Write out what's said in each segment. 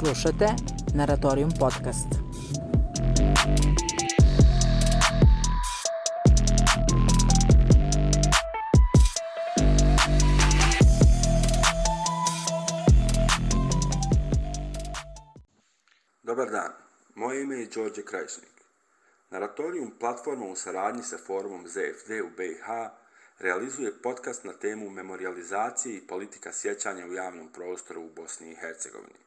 Slušate Naratorium podcast. Dobar dan, moje ime je Đorđe Krajšnik. Naratorium platforma u saradnji sa forumom ZFD u BiH realizuje podcast na temu memorializacije i politika sjećanja u javnom prostoru u Bosni i Hercegovini.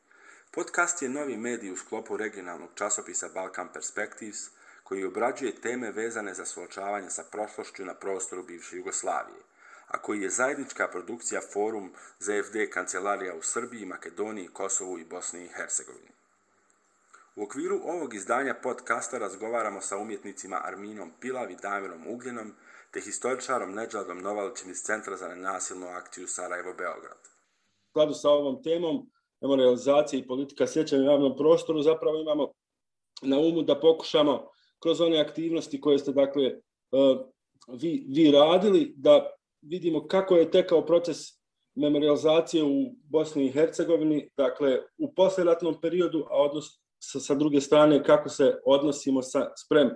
Podcast je novi medij u sklopu regionalnog časopisa Balkan Perspectives, koji obrađuje teme vezane za suočavanje sa prošlošću na prostoru bivše Jugoslavije, a koji je zajednička produkcija forum ZFD kancelarija u Srbiji, Makedoniji, Kosovu i Bosni i Hercegovini. U okviru ovog izdanja podcasta razgovaramo sa umjetnicima Arminom Pilav i Damirom Ugljenom, te historičarom Neđadom Novalićem iz Centra za nenasilnu akciju Sarajevo-Beograd. U skladu sa ovom temom, memorializacije i politika sjećanja u javnom prostoru, zapravo imamo na umu da pokušamo kroz one aktivnosti koje ste dakle e, vi, vi radili, da vidimo kako je tekao proces memorializacije u Bosni i Hercegovini, dakle u posleratnom periodu, a odnos sa, sa druge strane kako se odnosimo sa sprem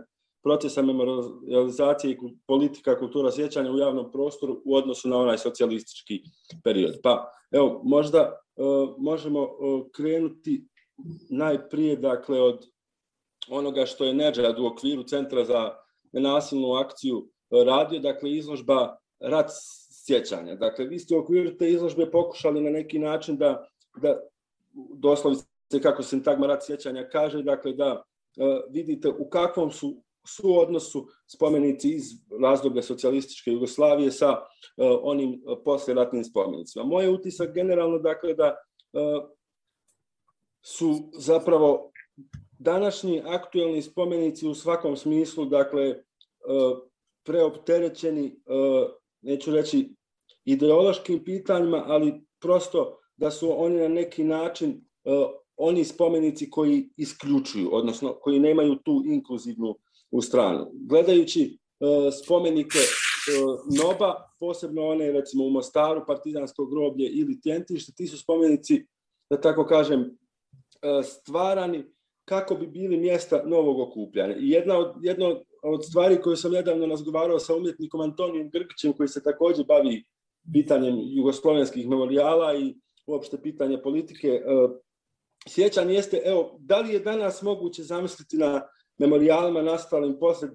procesa memorializacije i politika kultura sjećanja u javnom prostoru u odnosu na onaj socijalistički period. Pa evo, možda uh, možemo uh, krenuti najprije dakle od onoga što je Nedžad u okviru Centra za nenasilnu akciju radio, dakle izložba rat sjećanja. Dakle, vi ste u okviru te izložbe pokušali na neki način da, da doslovice se, kako sintagma rad sjećanja kaže, dakle da e, vidite u kakvom su su odnosu spomenici iz razdoblja socijalističke Jugoslavije sa e, onim posljeratnim spomenicima. Moje utisak generalno dakle da e, su zapravo današnji aktuelni spomenici u svakom smislu dakle preopterećeni neću reći ideološkim pitanjima, ali prosto da su oni na neki način oni spomenici koji isključuju, odnosno koji nemaju tu inkluzivnu u stranu. Gledajući e, spomenike e, Noba, posebno one recimo u Mostaru, Partizansko groblje ili Tjentište, ti su spomenici, da tako kažem, e, stvarani kako bi bili mjesta novog okupljanja. I jedna od, jedna od stvari koju sam nedavno razgovarao sa umjetnikom Antonijom Grkićem, koji se također bavi pitanjem jugoslovenskih memorijala i uopšte pitanje politike, e, sjećan jeste, evo, da li je danas moguće zamisliti na memorialima nastalim posle e,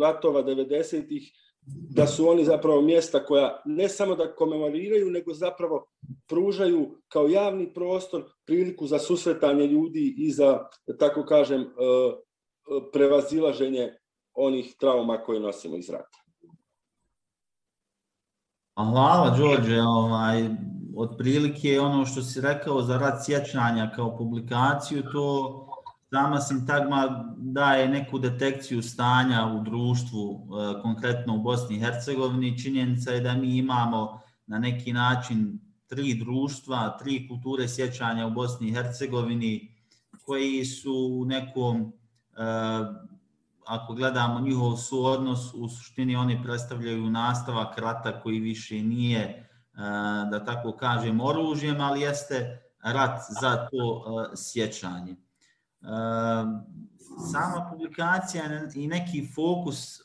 ratova 90-ih, da su oni zapravo mjesta koja ne samo da komemoriraju, nego zapravo pružaju kao javni prostor priliku za susretanje ljudi i za, tako kažem, e, e, prevazilaženje onih trauma koje nosimo iz rata. Hvala, Đorđe. Ovaj, otprilike ono što si rekao za rad sjećanja kao publikaciju, to sama sintagma daje neku detekciju stanja u društvu, e, konkretno u Bosni i Hercegovini. Činjenica je da mi imamo na neki način tri društva, tri kulture sjećanja u Bosni i Hercegovini koji su u nekom, e, ako gledamo njihov suodnos, u suštini oni predstavljaju nastavak rata koji više nije, da tako kažem, oružjem, ali jeste rat za to sjećanje. Sama publikacija i neki fokus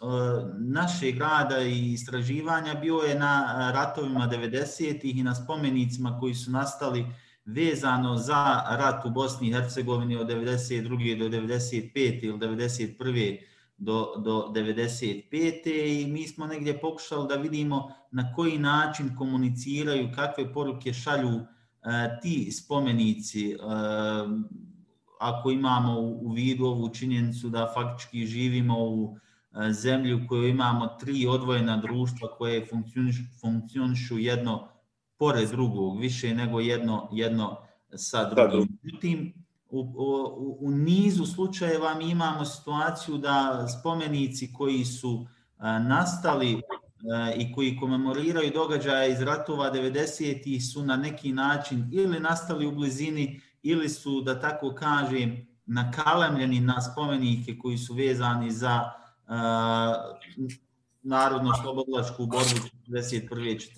našeg rada i istraživanja bio je na ratovima 90-ih i na spomenicima koji su nastali vezano za rat u Bosni i Hercegovini od 92. do 95. ili 91 do, do 95. i mi smo negdje pokušali da vidimo na koji način komuniciraju, kakve poruke šalju uh, ti spomenici uh, ako imamo u vidu ovu činjenicu da faktički živimo u e, zemlji u kojoj imamo tri odvojena društva koje funkcionišu jedno pored drugog, više nego jedno, jedno sa drugim. Međutim, u, u, u nizu slučajeva mi imamo situaciju da spomenici koji su a, nastali a, i koji komemoriraju događaje iz ratova 90-ih su na neki način ili nastali u blizini ili su, da tako kažem, nakalemljeni na spomenike koji su vezani za e, a, narodno slobodlačku borbu 41.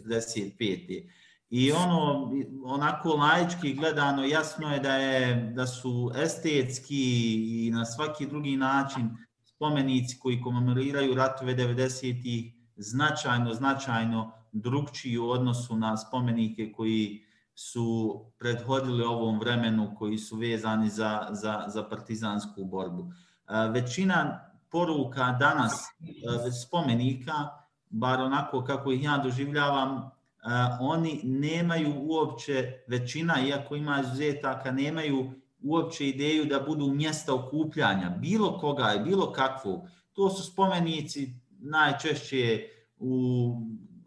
45. I ono, onako laički gledano, jasno je da, je da su estetski i na svaki drugi način spomenici koji komemoriraju ratove 90-ih značajno, značajno drugčiji u odnosu na spomenike koji su prethodili ovom vremenu, koji su vezani za, za, za partizansku borbu. E, većina poruka danas e, spomenika, bar onako kako ih ja doživljavam, oni nemaju uopće, većina, iako ima izuzetaka, nemaju uopće ideju da budu mjesta okupljanja, bilo koga i bilo kakvog. To su spomenici najčešće u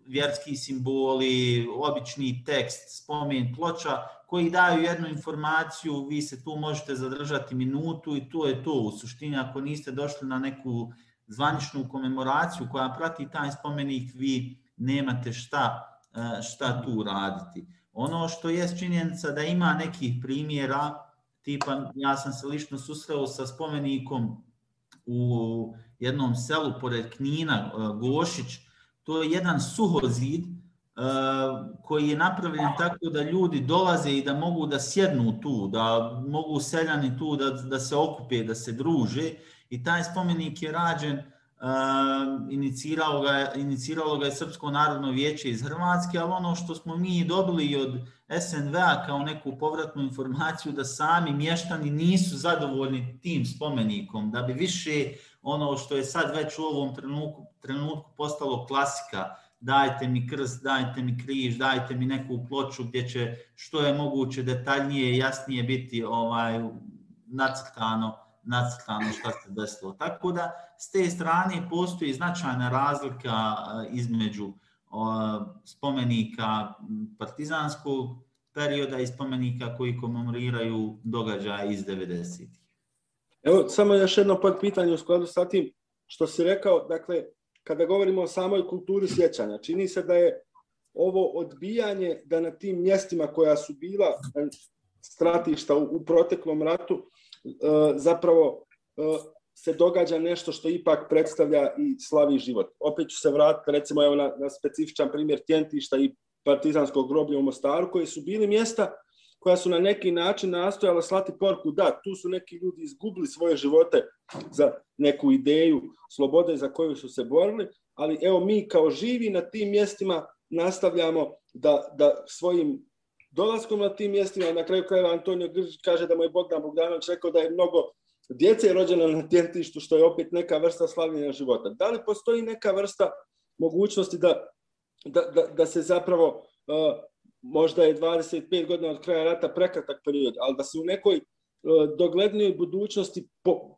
vjerski simboli, obični tekst, spomen, ploča, koji daju jednu informaciju, vi se tu možete zadržati minutu i to je to. U suštini, ako niste došli na neku zvaničnu komemoraciju koja prati taj spomenik, vi nemate šta, E, šta tu raditi. Ono što je činjenica da ima nekih primjera, tipa ja sam se lično susreo sa spomenikom u jednom selu pored Knina, e, Gošić, to je jedan suhozid e, koji je napravljen tako da ljudi dolaze i da mogu da sjednu tu, da mogu seljani tu da, da se okupe, da se druže i taj spomenik je rađen Uh, Ehm, iniciralo, ga, iniciralo ga je Srpsko narodno vijeće iz Hrvatske, ali ono što smo mi dobili od SNV-a kao neku povratnu informaciju da sami mještani nisu zadovoljni tim spomenikom, da bi više ono što je sad već u ovom trenutku, trenutku postalo klasika, dajte mi krst, dajte mi križ, dajte mi neku ploču gdje će što je moguće detaljnije i jasnije biti ovaj nacrtano, nacrtano šta se desilo. Tako da s te strane postoji značajna razlika e, između spomenika partizanskog perioda i spomenika koji komemoriraju događaje iz 90-ih. Evo, samo još jedno pod pitanje u skladu sa tim što si rekao, dakle, kada govorimo o samoj kulturi sjećanja, čini se da je ovo odbijanje da na tim mjestima koja su bila e, stratišta u, u proteklom ratu, E, zapravo e, se događa nešto što ipak predstavlja i slavi život. Opet ću se vratiti, recimo, evo na, na specifičan primjer Tjentišta i partizanskog groblja u Mostaru, koji su bili mjesta koja su na neki način nastojala slati porku da tu su neki ljudi izgubili svoje živote za neku ideju slobode za koju su se borili, ali evo mi kao živi na tim mjestima nastavljamo da, da svojim dolaskom na tim mjestima, na kraju krajeva Antonio Gržić kaže da mu je Bogdan Bogdanović rekao da je mnogo djece rođeno na tjentištu, što je opet neka vrsta slavljenja života. Da li postoji neka vrsta mogućnosti da, da, da, da se zapravo uh, možda je 25 godina od kraja rata prekratak period, ali da se u nekoj uh, doglednoj budućnosti po,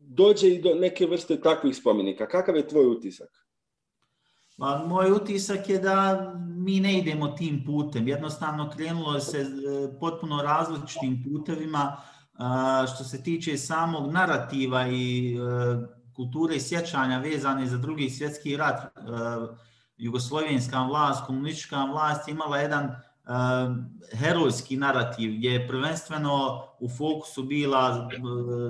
dođe i do neke vrste takvih spomenika. Kakav je tvoj utisak? Ma, moj utisak je da mi ne idemo tim putem. Jednostavno krenulo se e, potpuno različitim putevima e, što se tiče samog narativa i e, kulture i sjećanja vezane za drugi svjetski rat. Jugoslovenska vlast, komunistička vlast imala jedan herojski narativ gdje je prvenstveno u fokusu bila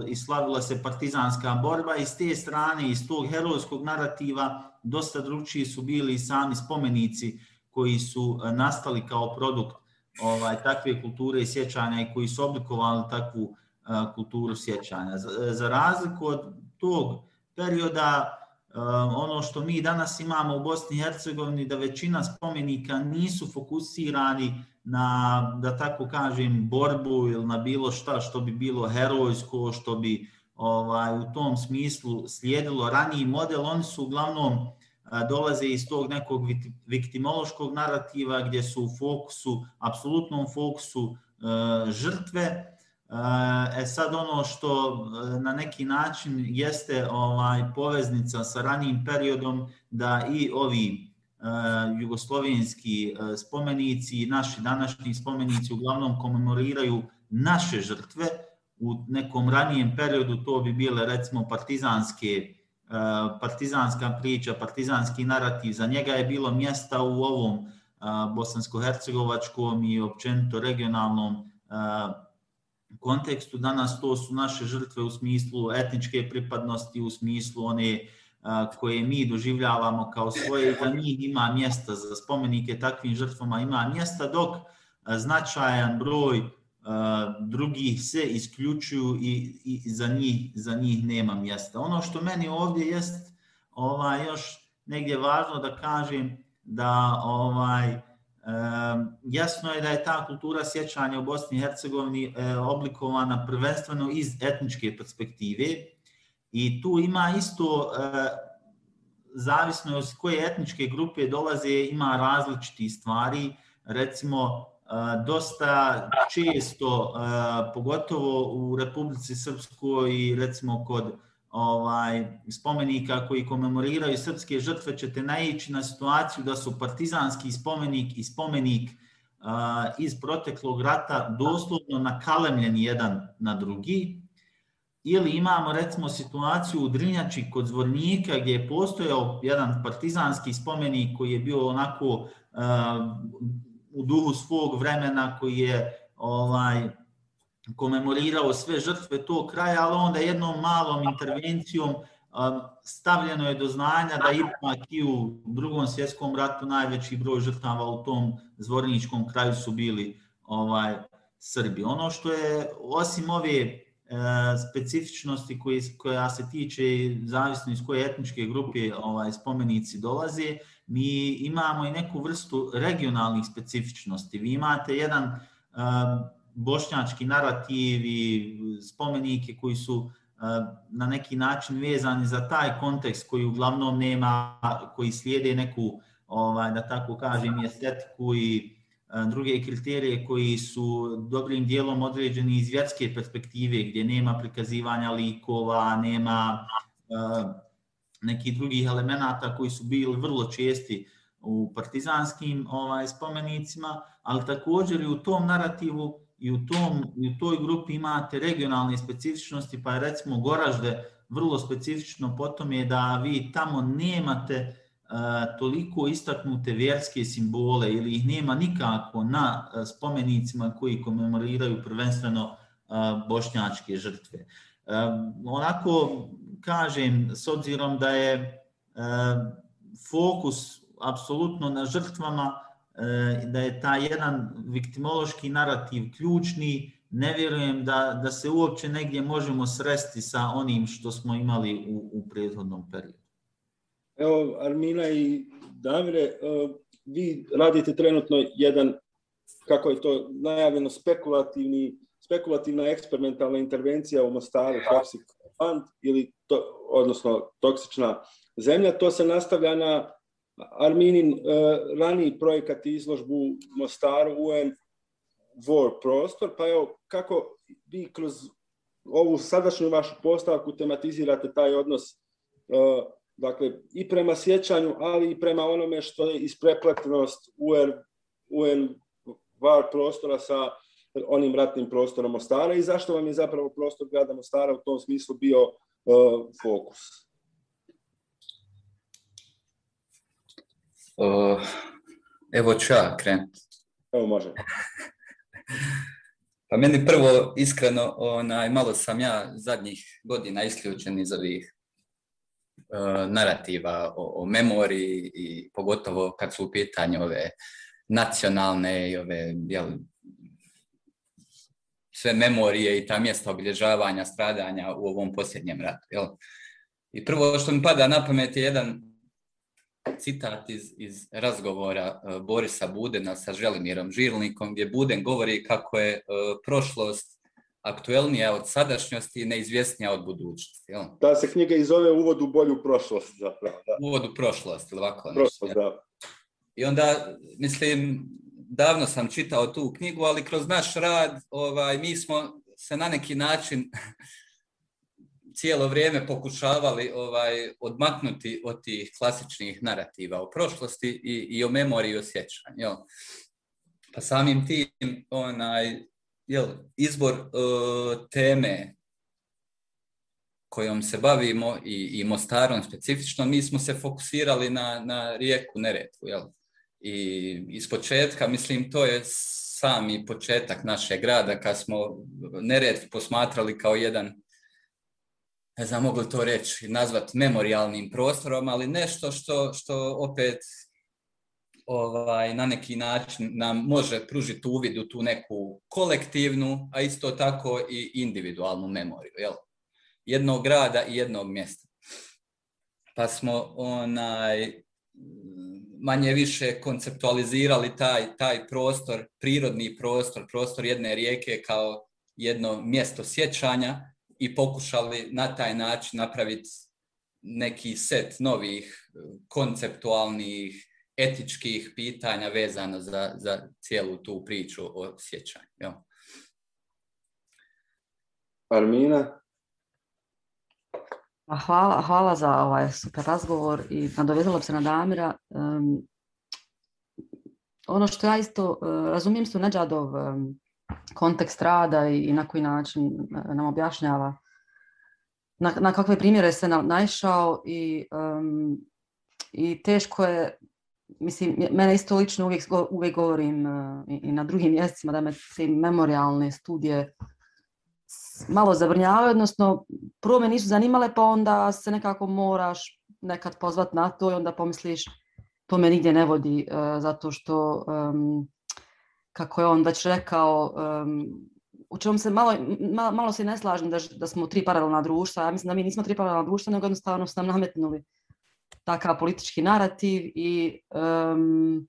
i slavila se partizanska borba i s te strane, iz tog herojskog narativa, dosta drugčiji su bili i sami spomenici koji su e, nastali kao produkt ovaj takve kulture i sjećanja i koji su oblikovali takvu e, kulturu sjećanja. Za, e, za razliku od tog perioda, ono što mi danas imamo u Bosni i Hercegovini, da većina spomenika nisu fokusirani na, da tako kažem, borbu ili na bilo šta što bi bilo herojsko, što bi ovaj, u tom smislu slijedilo raniji model. Oni su uglavnom dolaze iz tog nekog viktimološkog narativa gdje su u fokusu, apsolutnom fokusu e, žrtve, e, e sad ono što e, na neki način jeste ovaj poveznica sa ranijim periodom da i ovi jugoslovenski spomenici spomenici, naši današnji spomenici uglavnom komemoriraju naše žrtve. U nekom ranijem periodu to bi bile recimo partizanske uh, Eh, partizanska priča, partizanski narativ. Za njega je bilo mjesta u ovom eh, bosansko-hercegovačkom i općenito regionalnom eh, kontekstu danas to su naše žrtve u smislu etničke pripadnosti, u smislu one koje mi doživljavamo kao svoje, za njih ima mjesta, za spomenike takvim žrtvama ima mjesta, dok značajan broj drugi se isključuju i, i za, njih, za njih nema mjesta. Ono što meni ovdje jest ovaj, još negdje važno da kažem da ovaj, e, jasno je da je ta kultura sjećanja u Bosni i Hercegovini e, oblikovana prvenstveno iz etničke perspektive i tu ima isto e, zavisno od koje etničke grupe dolaze ima različiti stvari recimo dosta često pogotovo u Republici Srpskoj i recimo kod ovaj spomenika koji komemoriraju srpske žrtve ćete naići na situaciju da su partizanski spomenik i spomenik uh, iz proteklog rata doslovno nakalemljeni jedan na drugi. Ili imamo recimo situaciju u Drinjači kod Zvornika gdje je postojao jedan partizanski spomenik koji je bio onako uh, u duhu svog vremena koji je ovaj komemorirao sve žrtve tog kraja, ali onda jednom malom intervencijom um, stavljeno je do znanja da ipak i u drugom svjetskom ratu najveći broj žrtava u tom zvorničkom kraju su bili ovaj Srbi. Ono što je, osim ove Eh, specifičnosti koje, koja se tiče zavisno iz koje etničke grupe ovaj, spomenici dolaze, mi imamo i neku vrstu regionalnih specifičnosti. Vi imate jedan eh, bošnjački narativi, spomenike koji su eh, na neki način vezani za taj kontekst koji uglavnom nema, koji slijede neku, ovaj, da tako kažem, estetiku i druge kriterije koji su dobrim dijelom određeni iz vjerske perspektive, gdje nema prikazivanja likova, nema nekih drugih elemenata koji su bili vrlo česti u partizanskim ovaj spomenicima, ali također i u tom narativu i u, tom, i u toj grupi imate regionalne specifičnosti, pa je recimo Goražde vrlo specifično potom je da vi tamo nemate uh, E, toliko istaknute vjerske simbole ili ih nema nikako na e, spomenicima koji komemoriraju prvenstveno e, bošnjačke žrtve. Onako kažem, s obzirom da je fokus apsolutno na žrtvama, da je ta jedan viktimološki narativ ključni, ne vjerujem da, da se uopće negdje možemo sresti sa onim što smo imali u, u prethodnom periodu. Evo, Armina i Damire, e, vi radite trenutno jedan, kako je to najavljeno, spekulativni, spekulativna eksperimentalna intervencija u Mostaru, Toxic Fund, ili to, odnosno toksična zemlja. To se nastavlja na Arminin uh, raniji projekat izložbu Mostaru UN War prostor, pa evo kako vi kroz ovu sadašnju vašu postavku tematizirate taj odnos uh, dakle i prema sjećanju, ali i prema onome što je isprepletenost UN, UN War prostora sa onim ratnim prostorom Mostara i zašto vam je zapravo prostor grada Mostara u tom smislu bio uh, fokus? Uh, evo ću ja krenuti. Evo može. pa meni prvo, iskreno, onaj, malo sam ja zadnjih godina isključen iz ovih E, narativa o, o memoriji i pogotovo kad su u pitanju ove nacionalne i ove, jel, sve memorije i ta mjesta obilježavanja, stradanja u ovom posljednjem ratu. Jel? I prvo što mi pada na pamet je jedan citat iz, iz razgovora uh, Borisa Budena sa Želimirom Žilnikom, gdje Buden govori kako je uh, prošlost aktuelnija od sadašnjosti i neizvjesnija od budućnosti. Jel? Ta se knjiga i zove Uvod u bolju prošlost, zapravo. Da. Uvod u prošlost, ili ovako prošlost. Da. I onda, mislim, davno sam čitao tu knjigu, ali kroz naš rad ovaj, mi smo se na neki način cijelo vrijeme pokušavali ovaj odmaknuti od tih klasičnih narativa o prošlosti i, i o memoriji i o sjećanju. Pa samim tim onaj, jel, izbor uh, teme kojom se bavimo i, i Mostarom specifično, mi smo se fokusirali na, na rijeku Neretvu. Jel? I iz početka, mislim, to je sami početak našeg grada kad smo Neretvu posmatrali kao jedan ne znam mogu to reći, nazvat memorialnim prostorom, ali nešto što, što opet ovaj, na neki način nam može pružiti uvid u tu neku kolektivnu, a isto tako i individualnu memoriju, jel? jednog grada i jednog mjesta. Pa smo onaj manje više konceptualizirali taj, taj prostor, prirodni prostor, prostor jedne rijeke kao jedno mjesto sjećanja i pokušali na taj način napraviti neki set novih konceptualnih etičkih pitanja vezano za, za cijelu tu priču o sjećanju. Jo. Armina? Hvala, hvala za ovaj super razgovor i nadovezala se na Damira. Um, ono što ja isto uh, razumijem su Neđadov um, kontekst rada i, i na koji način uh, nam objašnjava na, na kakve primjere se na, naišao i, um, i teško je mislim, mene isto lično uvijek, uvijek govorim uh, i, i na drugim mjesecima da me te memorialne studije malo zabrnjavaju, odnosno prvo me nisu zanimale, pa onda se nekako moraš nekad pozvat na to i onda pomisliš to me nigdje ne vodi, uh, zato što, um, kako je on već rekao, um, u čemu se malo, malo, malo se ne slažem da, da smo tri paralelna društva, ja mislim da mi nismo tri paralelna društva, nego jednostavno su nam nametnuli takav politički narativ i um,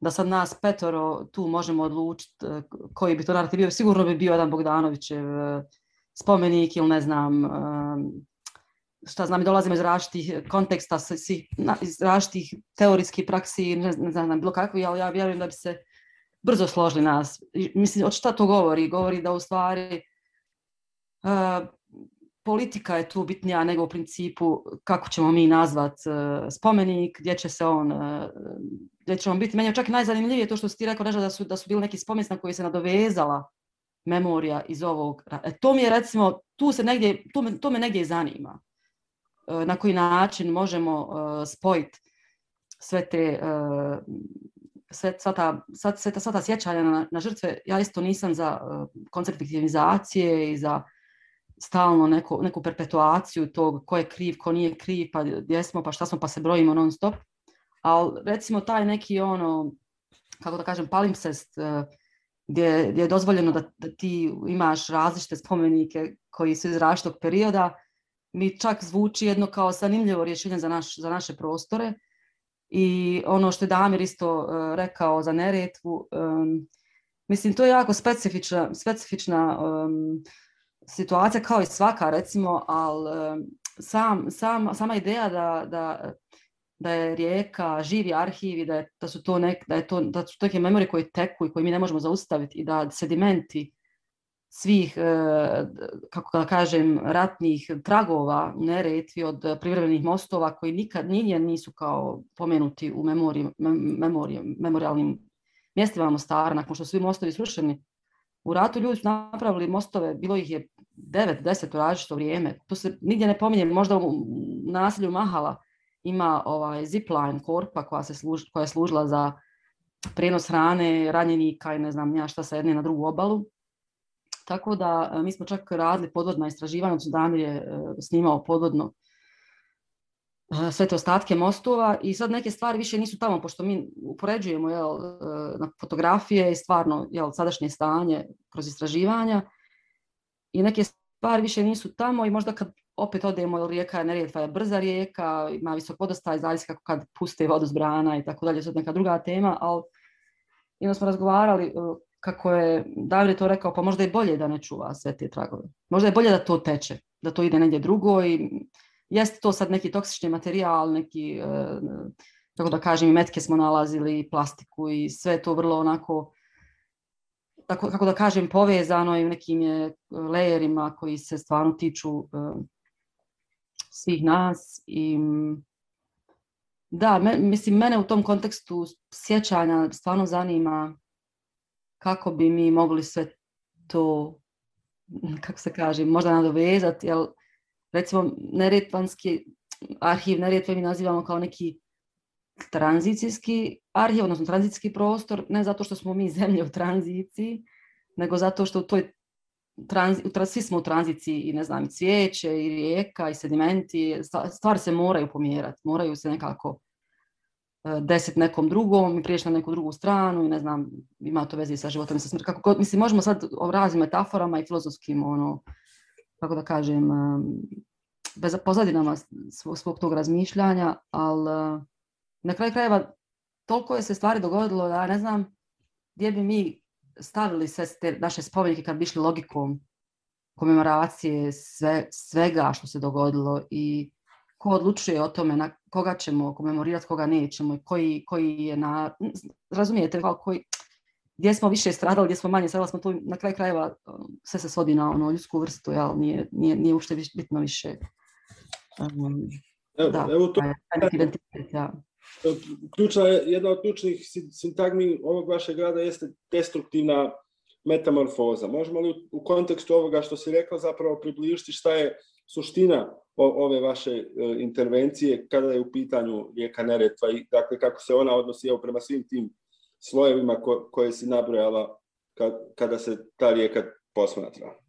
da sad nas petoro tu možemo odlučiti e, koji bi to narativ bio, sigurno bi bio jedan Bogdanovićev e, spomenik ili ne znam um, šta znam, dolazimo iz različitih konteksta, iz različitih teorijskih praksi, ne znam, ne znam bilo kakvi, ali ja vjerujem da bi se brzo složili nas. Mislim, od šta to govori? Govori da u stvari uh, politika je tu bitnija nego u principu kako ćemo mi nazvat uh, spomenik, gdje će se on, uh, gdje će on biti. Meni je čak najzanimljivije to što si ti rekao, Reža, da su, da su bili neki spomenici na koji se nadovezala memorija iz ovog. E, to mi je recimo, tu se negdje, to me, to me negdje zanima. Uh, na koji način možemo uh, spojiti sve te uh, sve, sva, ta, sva, sva, ta, sva ta sjećanja na, na žrtve, ja isto nisam za uh, koncept viktimizacije i za stalno neko, neku perpetuaciju tog ko je kriv, ko nije kriv, pa gdje smo, pa šta smo, pa se brojimo non stop. Ali recimo taj neki ono, kako da kažem, palimpsest, eh, gdje, gdje je dozvoljeno da, da ti imaš različite spomenike koji su iz različitog perioda, mi čak zvuči jedno kao zanimljivo rješenje za, naš, za naše prostore. I ono što je Damir isto uh, rekao za Neretvu, um, mislim, to je jako specifična, specifična um, situacija kao i svaka, recimo, ali sam, sam, sama ideja da, da, da je rijeka živi arhiv i da, je, da, su to nek, da, je to, da su to neke memorije koje teku i koje mi ne možemo zaustaviti i da sedimenti svih, e, kako da kažem, ratnih tragova u Neretvi od privremenih mostova koji nikad nije nisu kao pomenuti u memoriji, memoriji, memorialnim mjestima Mostara, nakon što su svi mostovi srušeni. U ratu ljudi su napravili mostove, bilo ih je 9-10 u različito vrijeme. To se nigdje ne pominje, možda u naselju Mahala ima ovaj zipline korpa koja, se služ, koja je služila za prenos hrane, ranjenika i ne znam ja šta sa jedne na drugu obalu. Tako da e, mi smo čak radili podvodna istraživanja, odnosno Damir je e, snimao podvodno e, sve te ostatke mostova i sad neke stvari više nisu tamo, pošto mi upoređujemo jel, e, na fotografije i stvarno jel, sadašnje stanje kroz istraživanja i neke stvari više nisu tamo i možda kad opet odemo, jel, rijeka je Neretva je brza rijeka, ima visok vodostaj, zavisi kako kad puste vodu s brana i tako dalje, to je neka druga tema, ali i smo razgovarali e, kako je David to rekao, pa možda je bolje da ne čuva sve te tragove. Možda je bolje da to teče, da to ide negdje drugo i jeste to sad neki toksični materijal, neki, e, kako da kažem, metke smo nalazili, plastiku i sve to vrlo onako, tako, kako da kažem, povezano i u nekim je e, lejerima koji se stvarno tiču uh, svih nas i mm, da, me, mislim, mene u tom kontekstu sjećanja stvarno zanima kako bi mi mogli sve to, kako se kaže, možda nadovezati, jer recimo Neretvanski arhiv Neretve mi nazivamo kao neki tranzicijski arhiv, odnosno tranzicijski prostor, ne zato što smo mi zemlje u tranziciji, nego zato što u toj tranzi, svi smo u tranziciji i ne znam, i cvijeće, i rijeka, i sedimenti, stvari se moraju pomjerati, moraju se nekako e, desiti deset nekom drugom i prijeći na neku drugu stranu i ne znam, ima to veze sa životom i sa smrti. Kako god, mislim, možemo sad o raznim metaforama i filozofskim, ono, kako da kažem, bez pozadinama svog, svog tog razmišljanja, ali na kraju krajeva toliko je se stvari dogodilo da ne znam gdje bi mi stavili sve te naše spomenike kad bi išli logikom komemoracije sve, svega što se dogodilo i ko odlučuje o tome na koga ćemo komemorirati, koga nećemo i koji, koji je na... Razumijete, koji, gdje smo više stradali, gdje smo manje stradali, smo tu na kraju krajeva um, sve se svodi na ono ljudsku vrstu, jel, nije, nije, nije uopšte bitno više. Um, evo, da, evo to, identitet, ja ključna je, jedna od ključnih sintagmi ovog vašeg grada jeste destruktivna metamorfoza. Možemo li u kontekstu ovoga što si rekao zapravo približiti šta je suština ove vaše e, intervencije kada je u pitanju rijeka Neretva i dakle kako se ona odnosi evo, prema svim tim slojevima ko, koje si nabrojala kada se ta rijeka posmatra?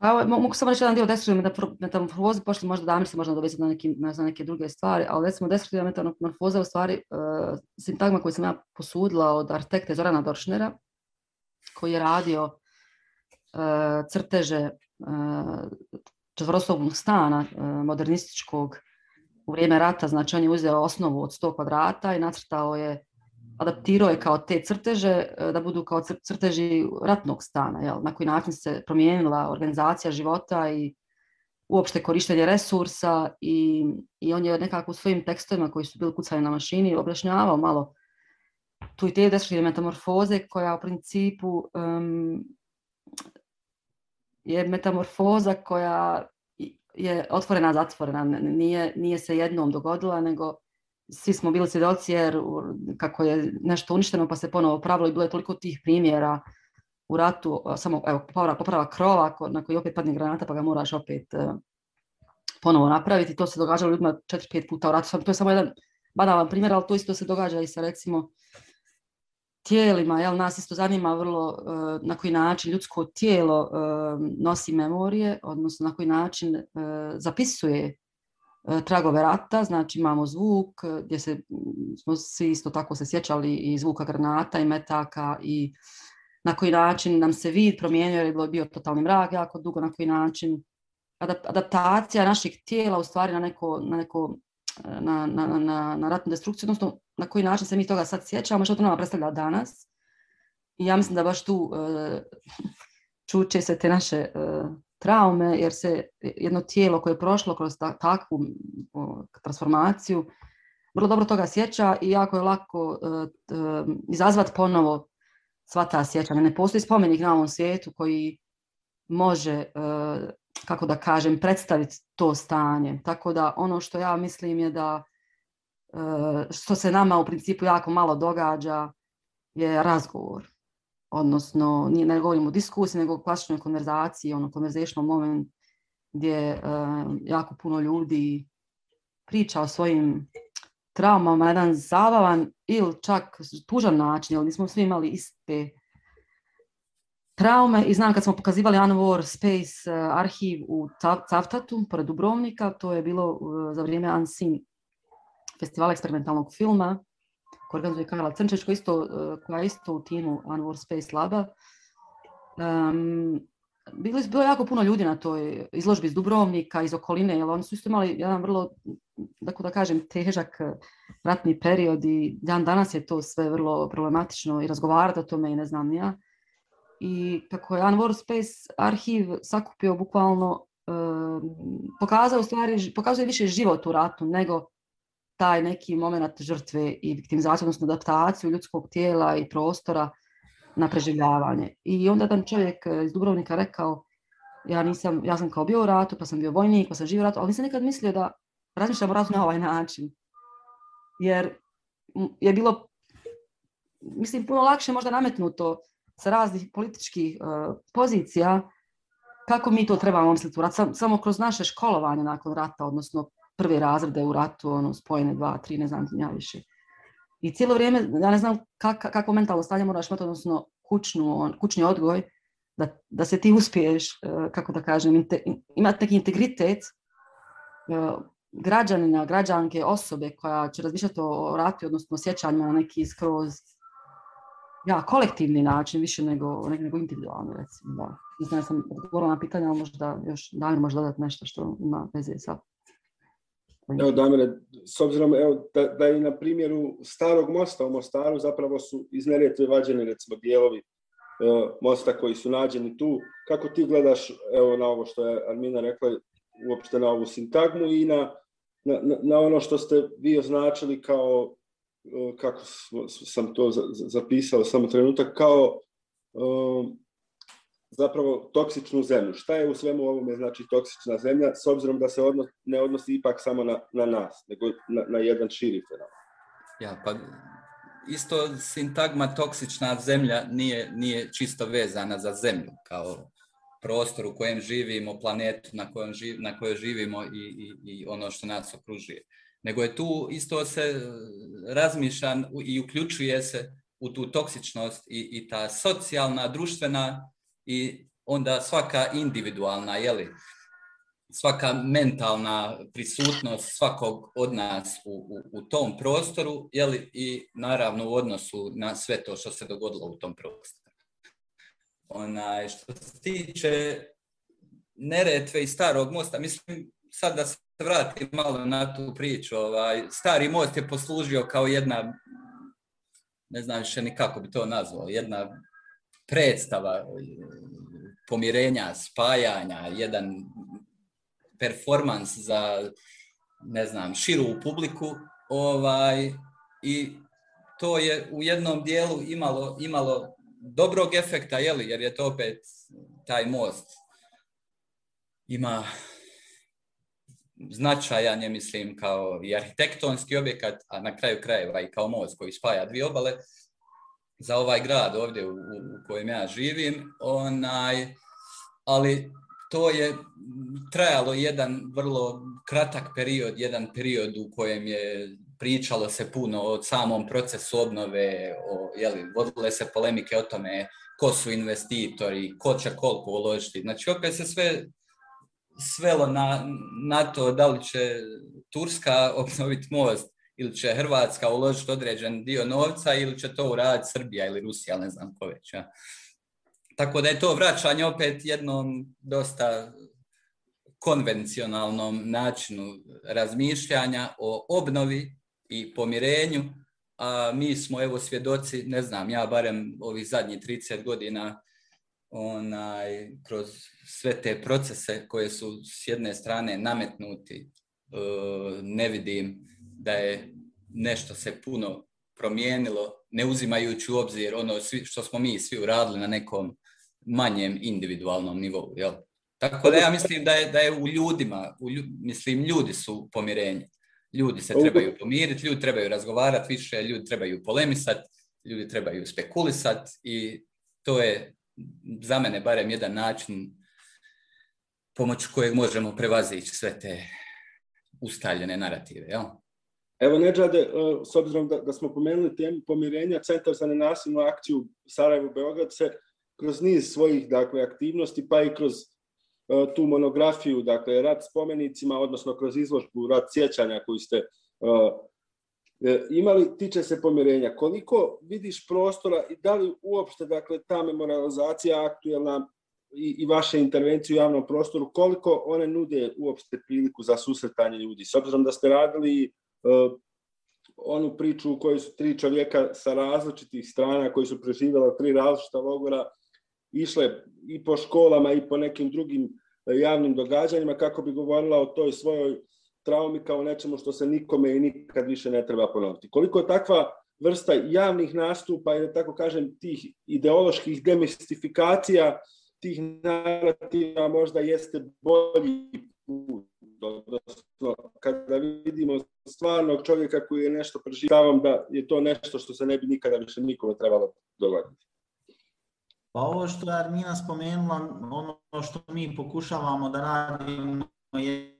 Pa, mogu samo reći jedan dio destruktivne metamorfoze, pošto možda Damir se možda dovesti na, neki, na neke druge stvari, ali recimo destruktivna metamorfoza je u stvari uh, sintagma koju sam ja posudila od arhitekta Zorana Doršnera, koji je radio uh, crteže e, uh, četvorosobnog stana uh, modernističkog u vrijeme rata, znači on je uzeo osnovu od 100 kvadrata i nacrtao je adaptirao je kao te crteže e, da budu kao crteži ratnog stana, jel? na koji način se promijenila organizacija života i uopšte korištenje resursa i, i on je nekako u svojim tekstovima koji su bili kucani na mašini objašnjavao malo tu ideju destruktivne metamorfoze koja u principu um, je metamorfoza koja je otvorena, zatvorena, nije, nije se jednom dogodila, nego svi smo bili svjedoci jer kako je nešto uništeno pa se ponovo pravilo i bilo je toliko tih primjera u ratu, samo evo, poprava, poprava krova na koji opet padne granata pa ga moraš opet uh, ponovo napraviti. To se događalo ljudima četiri, pet puta u ratu. To je samo jedan banalan primjer, ali to isto se događa i sa recimo tijelima. Jel, nas isto zanima vrlo uh, na koji način ljudsko tijelo uh, nosi memorije, odnosno na koji način uh, zapisuje E, tragove rata, znači imamo zvuk e, gdje se, smo svi isto tako se sjećali i zvuka granata i metaka i na koji način nam se vid promijenio jer je bio totalni mrak jako dugo, na koji način adaptacija naših tijela u stvari na neko, na neko e, na, na, na, na ratnu destrukciju, odnosno na koji način se mi toga sad sjećamo, što to nama predstavlja danas. I ja mislim da baš tu uh, čuče se te naše uh, traume, jer se jedno tijelo koje je prošlo kroz takvu transformaciju vrlo dobro toga sjeća i jako je lako e, uh, e, izazvati ponovo sva ta sjećanja. Ne postoji spomenik na ovom svijetu koji može, e, kako da kažem, predstaviti to stanje. Tako da ono što ja mislim je da e, što se nama u principu jako malo događa je razgovor odnosno nije, ne govorim o diskusiji, nego o klasičnoj konverzaciji, ono conversational moment gdje uh, jako puno ljudi priča o svojim traumama na jedan zabavan ili čak tužan način, jer nismo svi imali iste traume i znam kad smo pokazivali Unwar Space uh, arhiv u Cavtatu, pored Dubrovnika, to je bilo uh, za vrijeme Unseen festivala eksperimentalnog filma, koju organizuje Karla Crnčeć, eh, koja, isto, koja isto u timu One World Space Laba. Um, bilo, bilo jako puno ljudi na toj izložbi iz Dubrovnika, iz okoline, jer oni su isto imali jedan vrlo, tako da kažem, težak eh, ratni period i dan danas je to sve vrlo problematično i razgovarati o tome i ne znam ja. I kako je One Space arhiv sakupio bukvalno, um, pokazao stvari, pokazuje više život u ratu nego taj neki moment žrtve i viktimizacije, odnosno adaptaciju ljudskog tijela i prostora na preživljavanje. I onda jedan čovjek iz Dubrovnika rekao, ja, nisam, ja sam kao bio u ratu, pa sam bio vojnik, pa sam živio u ratu, ali nisam nikad mislio da razmišljam o ratu na ovaj način. Jer je bilo, mislim, puno lakše možda nametnuto sa raznih političkih uh, pozicija kako mi to trebamo misliti u ratu, samo kroz naše školovanje nakon rata, odnosno prve razrede u ratu, ono, spojene dva, tri, ne znam, ja više. I cijelo vrijeme, ja ne znam kak, kako mentalno stanje moraš imati, odnosno kućnu, on, kućni odgoj, da, da se ti uspiješ, e, kako da kažem, inte, imati neki integritet e, građanina, građanke, osobe koja će razmišljati o ratu, odnosno o sjećanjima na neki skroz ja, kolektivni način, više nego, nego individualno, recimo. Da. Ne znam, ja sam odgovorila na pitanje, ali možda još Damir može dodati nešto što ima veze sa... Evo, Damire, s obzirom evo, da, da i na primjeru starog mosta u Mostaru zapravo su iz Neretve vađeni recimo, dijelovi e, mosta koji su nađeni tu. Kako ti gledaš evo, na ovo što je Armina rekla, uopšte na ovu sintagmu i na, na, na ono što ste vi označili kao e, kako sam to zapisao samo trenutak, kao e, zapravo toksičnu zemlju. Šta je u svemu ovome znači toksična zemlja, s obzirom da se odnos, ne odnosi ipak samo na, na nas, nego na, na jedan širi fenomen? Ja, pa isto sintagma toksična zemlja nije, nije čisto vezana za zemlju, kao prostor u kojem živimo, planetu na, kojem živ, na kojoj živimo i, i, i ono što nas okružuje nego je tu isto se e, razmišlja i uključuje se u tu toksičnost i, i ta socijalna, društvena i onda svaka individualna, jeli, svaka mentalna prisutnost svakog od nas u, u, u tom prostoru jeli, i naravno u odnosu na sve to što se dogodilo u tom prostoru. Onaj, što se tiče Neretve i Starog mosta, mislim sad da se vratim malo na tu priču. Ovaj, stari most je poslužio kao jedna, ne znam više ni kako bi to nazvao, jedna predstava pomirenja, spajanja, jedan performans za, ne znam, širu publiku. Ovaj, I to je u jednom dijelu imalo, imalo dobrog efekta, jeli, jer je to opet taj most ima značajan je, mislim, kao i arhitektonski objekat, a na kraju krajeva i kao most koji spaja dvije obale za ovaj grad ovdje u, u kojem ja živim, onaj, ali to je trajalo jedan vrlo kratak period, jedan period u kojem je pričalo se puno o samom procesu obnove, o, jeli, vodile se polemike o tome ko su investitori, ko će koliko uložiti. Znači, opet se sve svelo na, na to da li će Turska obnoviti most ili će Hrvatska uložiti određen dio novca ili će to uraditi Srbija ili Rusija, ne znam ko već. Ja. Tako da je to vraćanje opet jednom dosta konvencionalnom načinu razmišljanja o obnovi i pomirenju, a mi smo evo svjedoci, ne znam, ja barem ovih zadnjih 30 godina onaj, kroz sve te procese koje su s jedne strane nametnuti, e, ne vidim da je nešto se puno promijenilo, ne uzimajući u obzir ono što smo mi svi uradili na nekom manjem individualnom nivou. Jel? Tako da ja mislim da je, da je u ljudima, u ljud, mislim ljudi su pomirenje. Ljudi se trebaju pomiriti, ljudi trebaju razgovarati više, ljudi trebaju polemisati, ljudi trebaju spekulisati i to je za mene barem jedan način pomoću kojeg možemo prevazići sve te ustaljene narative. Jel? Evo, Neđade, e, s obzirom da, da smo pomenuli temu pomirenja, Centar za nenasilnu akciju Sarajevo-Beograd se kroz niz svojih dakle, aktivnosti, pa i kroz uh, tu monografiju, dakle, rad spomenicima, odnosno kroz izložbu rad sjećanja koju ste uh, imali, tiče se pomirenja, koliko vidiš prostora i da li uopšte, dakle, ta memorializacija aktuelna i, i vaše intervencije u javnom prostoru, koliko one nude uopšte priliku za susretanje ljudi? S obzirom da ste radili E, onu priču u kojoj su tri čovjeka sa različitih strana koji su preživjela tri različita logora, išle i po školama i po nekim drugim e, javnim događanjima kako bi govorila o toj svojoj traumi kao nečemu što se nikome i nikad više ne treba ponoviti. Koliko je takva vrsta javnih nastupa i da tako kažem tih ideoloških demistifikacija tih narativa možda jeste bolji put. Odnosno, kada vidimo stvarnog čovjeka koji je nešto preživljavam da je to nešto što se ne bi nikada više nikome trebalo dogoditi. Pa ovo što je Armina spomenula, ono što mi pokušavamo da radimo je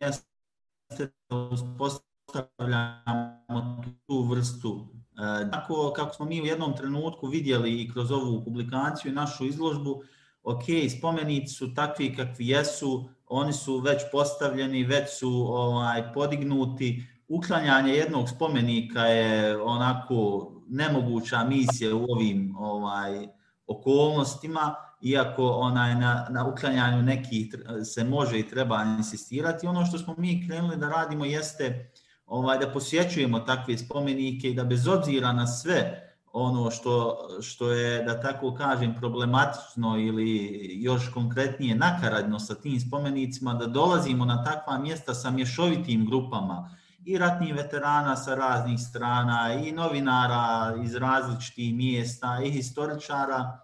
uspostavljamo tu vrstu. E, tako kako smo mi u jednom trenutku vidjeli i kroz ovu publikaciju i našu izložbu, ok, spomenici su takvi kakvi jesu, oni su već postavljeni, već su ovaj podignuti. Uklanjanje jednog spomenika je onako nemoguća misija u ovim ovaj okolnostima, iako onaj na, na uklanjanju nekih se može i treba insistirati. Ono što smo mi krenuli da radimo jeste ovaj da posjećujemo takve spomenike i da bez obzira na sve ono što, što je, da tako kažem, problematično ili još konkretnije nakaradno sa tim spomenicima, da dolazimo na takva mjesta sa mješovitim grupama i ratnih veterana sa raznih strana i novinara iz različitih mjesta i historičara,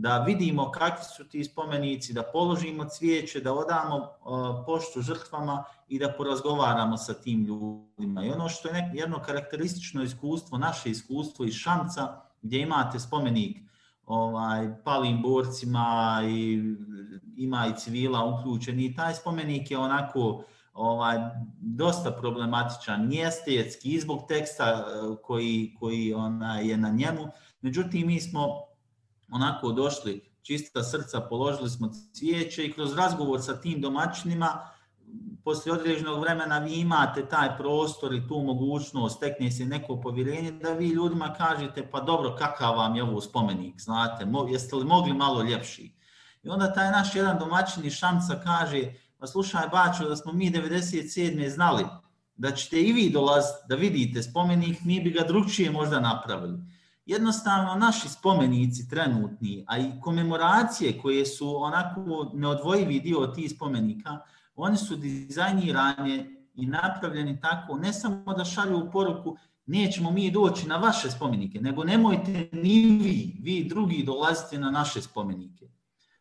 da vidimo kakvi su ti spomenici, da položimo cvijeće, da odamo uh, poštu žrtvama i da porazgovaramo sa tim ljudima. I ono što je nek, jedno karakteristično iskustvo, naše iskustvo iz Šamca, gdje imate spomenik ovaj, palim borcima i ima i civila uključeni, i taj spomenik je onako ovaj, dosta problematičan, njestetski, i zbog teksta e, koji, koji ona je na njemu. Međutim, mi smo onako došli čista srca, položili smo cvijeće i kroz razgovor sa tim domaćinima, poslije određenog vremena vi imate taj prostor i tu mogućnost, stekne se neko povjerenje, da vi ljudima kažete, pa dobro, kakav vam je ovo spomenik, znate, jeste li mogli malo ljepši? I onda taj naš jedan domaćin iz Šamca kaže, pa slušaj Bačo, da smo mi 97. znali da ćete i vi dolaziti da vidite spomenik, mi bi ga drugčije možda napravili jednostavno naši spomenici trenutni, a i komemoracije koje su onako neodvojivi dio tih spomenika, oni su dizajnirane i napravljeni tako, ne samo da šalju u poruku, nećemo mi doći na vaše spomenike, nego nemojte ni vi, vi drugi dolazite na naše spomenike.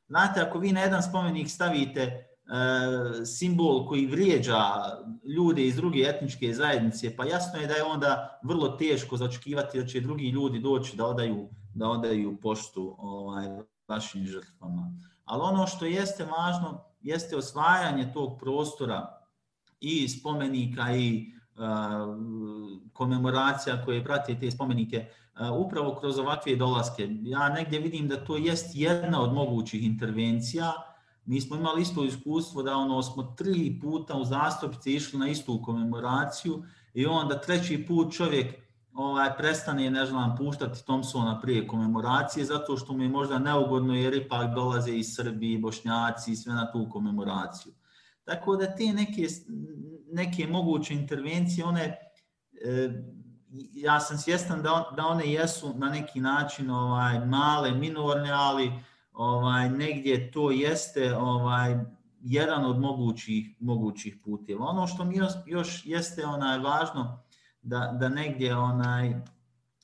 Znate, ako vi na jedan spomenik stavite E, simbol koji vrijeđa ljude iz druge etničke zajednice, pa jasno je da je onda vrlo teško začekivati da će drugi ljudi doći da odaju, da odaju poštu ovaj, vašim žrtvama. Ali ono što jeste važno, jeste osvajanje tog prostora i spomenika i uh, komemoracija koje prate te spomenike uh, upravo kroz ovakve dolaske. Ja negdje vidim da to jest jedna od mogućih intervencija, mi smo imali isto iskustvo da ono smo tri puta u zastupci išli na istu komemoraciju i onda treći put čovjek ovaj, prestane, ne znam, puštati Thompsona prije komemoracije zato što mu je možda neugodno jer ipak dolaze iz Srbije, Bošnjaci i sve na tu komemoraciju. Tako da te neke, neke moguće intervencije, one, e, ja sam svjestan da, on, da one jesu na neki način ovaj male, minorne, ali ovaj negdje to jeste ovaj jedan od mogućih mogućih puteva. Ono što mi još, još jeste onaj važno da, da negdje onaj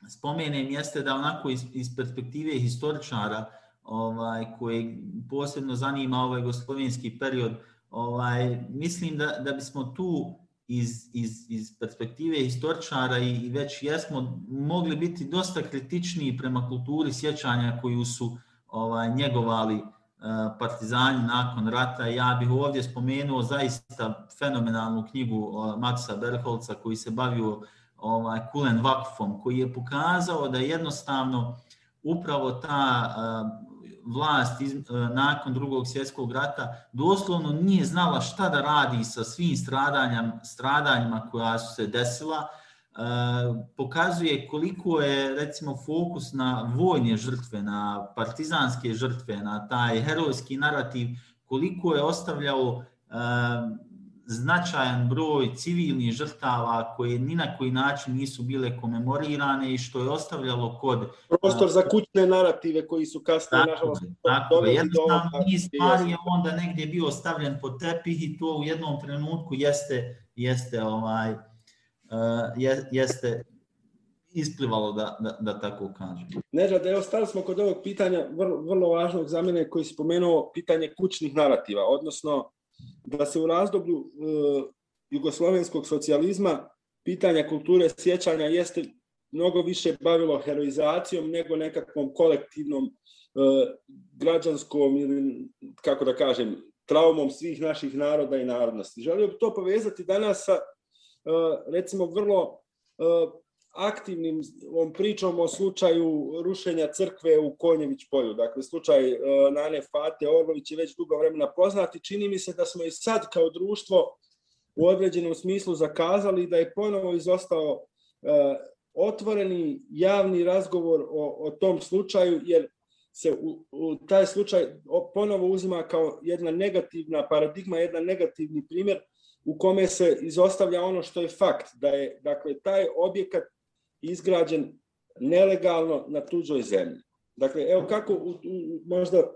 spomenem jeste da onako iz, iz perspektive historičara ovaj koji posebno zanima ovaj jugoslovenski period ovaj mislim da da bismo tu iz, iz, iz perspektive historičara i, i već jesmo mogli biti dosta kritičniji prema kulturi sjećanja koju su ovaj njegovali eh, partizani nakon rata. Ja bih ovdje spomenuo zaista fenomenalnu knjigu uh, Maxa Berholca koji se bavio ovaj Kulen Vakfom, koji je pokazao da jednostavno upravo ta eh, vlast iz, nakon drugog svjetskog rata doslovno nije znala šta da radi sa svim stradanjima, stradanjima koja su se desila, pokazuje koliko je recimo fokus na vojne žrtve, na partizanske žrtve, na taj herojski narativ, koliko je ostavljao značajan broj civilnih žrtava koje ni na koji način nisu bile komemorirane i što je ostavljalo kod... Prostor za kućne narative koji su kasnije, nažalost, tako, jednostavno niz stvari je onda negdje bio stavljen pod tepih i to u jednom trenutku jeste, jeste ovaj, uh, Eh, jeste isplivalo da, da, da tako kažem. Neža, da je ostali smo kod ovog pitanja vrlo, vrlo važnog za mene koji si spomenuo pitanje kućnih narativa, odnosno da se u razdoblju e, jugoslovenskog socijalizma pitanja kulture sjećanja jeste mnogo više bavilo heroizacijom nego nekakvom kolektivnom e, građanskom ili, kako da kažem, traumom svih naših naroda i narodnosti. Želio bih to povezati danas sa Eh, recimo vrlo eh, aktivnim ovom pričom o slučaju rušenja crkve u Konjević polju. Dakle, slučaj eh, Nane Fate Orlović je već dugo vremena poznati. Čini mi se da smo i sad kao društvo u određenom smislu zakazali da je ponovo izostao otvoreni javni razgovor o, o tom slučaju, jer se u, u taj slučaj ponovo uzima kao jedna negativna paradigma, jedan negativni primjer u kome se izostavlja ono što je fakt, da je dakle, taj objekat izgrađen nelegalno na tuđoj zemlji. Dakle, evo kako u, u, možda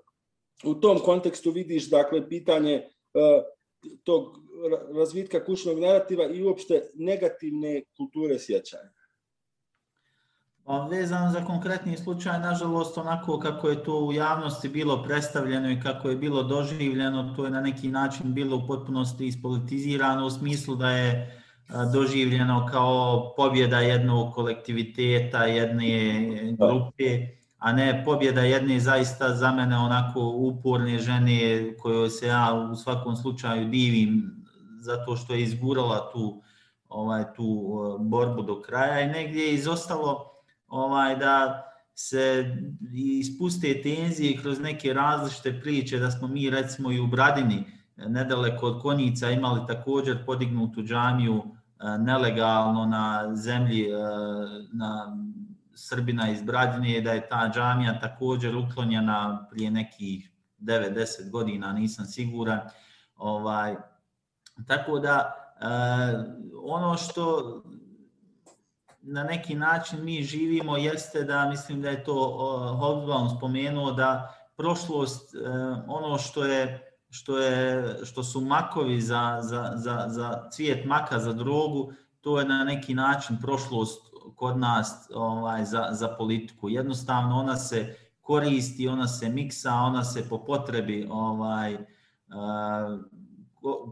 u tom kontekstu vidiš dakle, pitanje uh, tog razvitka kućnog narativa i uopšte negativne kulture sjećanja. Vezano za konkretni slučaj, nažalost, onako kako je to u javnosti bilo predstavljeno i kako je bilo doživljeno, to je na neki način bilo u potpunosti ispolitizirano u smislu da je doživljeno kao pobjeda jednog kolektiviteta, jedne grupe, a ne pobjeda jedne zaista za mene onako uporne žene kojoj se ja u svakom slučaju divim zato što je izgurala tu ovaj tu borbu do kraja i negdje je izostalo ovaj da se ispuste tenzije kroz neke različite priče da smo mi recimo i u Bradini eh, nedaleko od Konjica imali također podignutu džamiju eh, nelegalno na zemlji eh, na Srbina iz Bradine da je ta džamija također uklonjena prije nekih 9-10 godina, nisam siguran. Ovaj, tako da e, ono što na neki način mi živimo jeste da mislim da je to Hobsbawm spomenuo da prošlost e, ono što je što je što su makovi za, za, za, za cvijet maka za drogu to je na neki način prošlost kod nas ovaj za, za politiku. Jednostavno ona se koristi ona se miksa ona se po potrebi ovaj e,